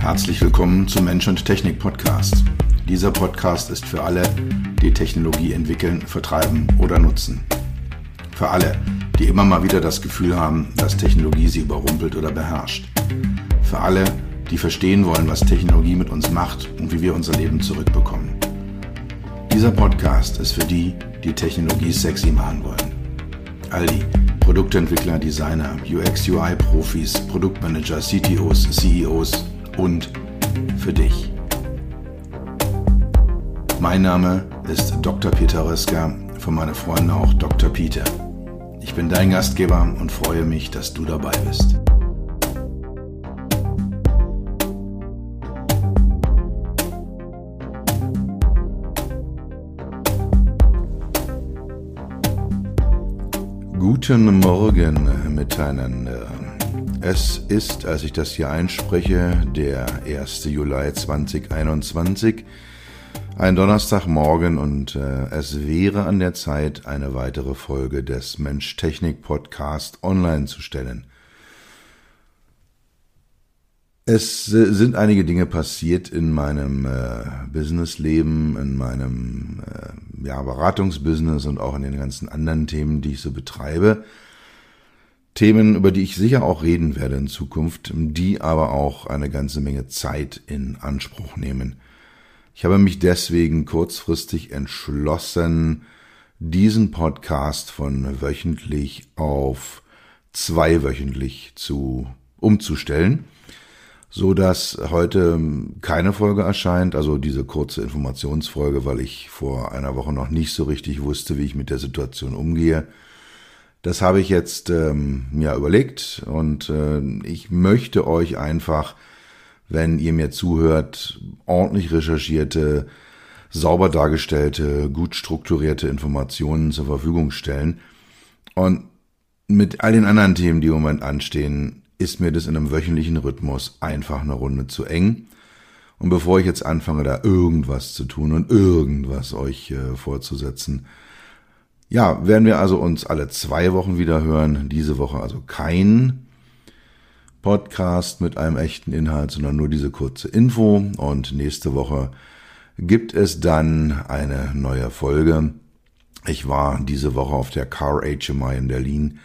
Herzlich willkommen zum Mensch und Technik Podcast. Dieser Podcast ist für alle, die Technologie entwickeln, vertreiben oder nutzen. Für alle, die immer mal wieder das Gefühl haben, dass Technologie sie überrumpelt oder beherrscht. Für alle, die verstehen wollen, was Technologie mit uns macht und wie wir unser Leben zurückbekommen. Dieser Podcast ist für die, die Technologie sexy machen wollen. All die Produktentwickler, Designer, UX-UI-Profis, Produktmanager, CTOs, CEOs und für dich. Mein Name ist Dr. Peter Röska, von meinen Freunden auch Dr. Peter. Ich bin dein Gastgeber und freue mich, dass du dabei bist. Guten Morgen miteinander. Es ist, als ich das hier einspreche, der 1. Juli 2021, ein Donnerstagmorgen und äh, es wäre an der Zeit, eine weitere Folge des Mensch-Technik-Podcast online zu stellen. Es äh, sind einige Dinge passiert in meinem äh, Businessleben, in meinem äh, ja, Beratungsbusiness und auch in den ganzen anderen Themen, die ich so betreibe, Themen, über die ich sicher auch reden werde in Zukunft, die aber auch eine ganze Menge Zeit in Anspruch nehmen. Ich habe mich deswegen kurzfristig entschlossen, diesen Podcast von wöchentlich auf zweiwöchentlich zu umzustellen, so dass heute keine Folge erscheint, also diese kurze Informationsfolge, weil ich vor einer Woche noch nicht so richtig wusste, wie ich mit der Situation umgehe das habe ich jetzt ähm, ja überlegt und äh, ich möchte euch einfach, wenn ihr mir zuhört, ordentlich recherchierte, sauber dargestellte, gut strukturierte Informationen zur Verfügung stellen. Und mit all den anderen Themen, die im Moment anstehen, ist mir das in einem wöchentlichen Rhythmus einfach eine Runde zu eng. Und bevor ich jetzt anfange, da irgendwas zu tun und irgendwas euch äh, vorzusetzen, ja, werden wir also uns alle zwei Wochen wieder hören. Diese Woche also kein Podcast mit einem echten Inhalt, sondern nur diese kurze Info. Und nächste Woche gibt es dann eine neue Folge. Ich war diese Woche auf der Car HMI in Berlin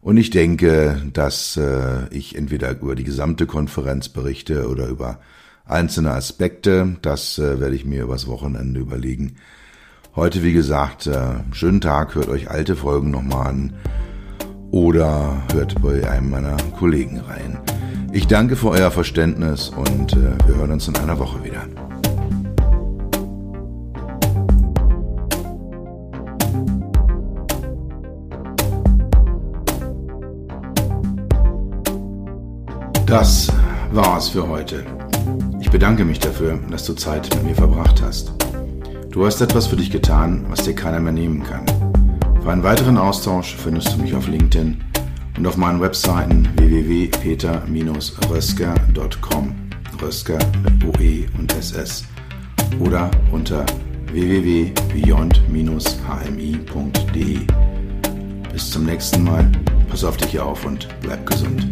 und ich denke, dass äh, ich entweder über die gesamte Konferenz berichte oder über einzelne Aspekte. Das äh, werde ich mir übers Wochenende überlegen. Heute, wie gesagt, äh, schönen Tag, hört euch alte Folgen nochmal an oder hört bei einem meiner Kollegen rein. Ich danke für euer Verständnis und äh, wir hören uns in einer Woche wieder. Das war's für heute. Ich bedanke mich dafür, dass du Zeit mit mir verbracht hast. Du hast etwas für dich getan, was dir keiner mehr nehmen kann. Für einen weiteren Austausch findest du mich auf LinkedIn und auf meinen Webseiten www.peter-rösker.com Rösker mit OE und SS oder unter www.beyond-hmi.de. Bis zum nächsten Mal, pass auf dich auf und bleib gesund.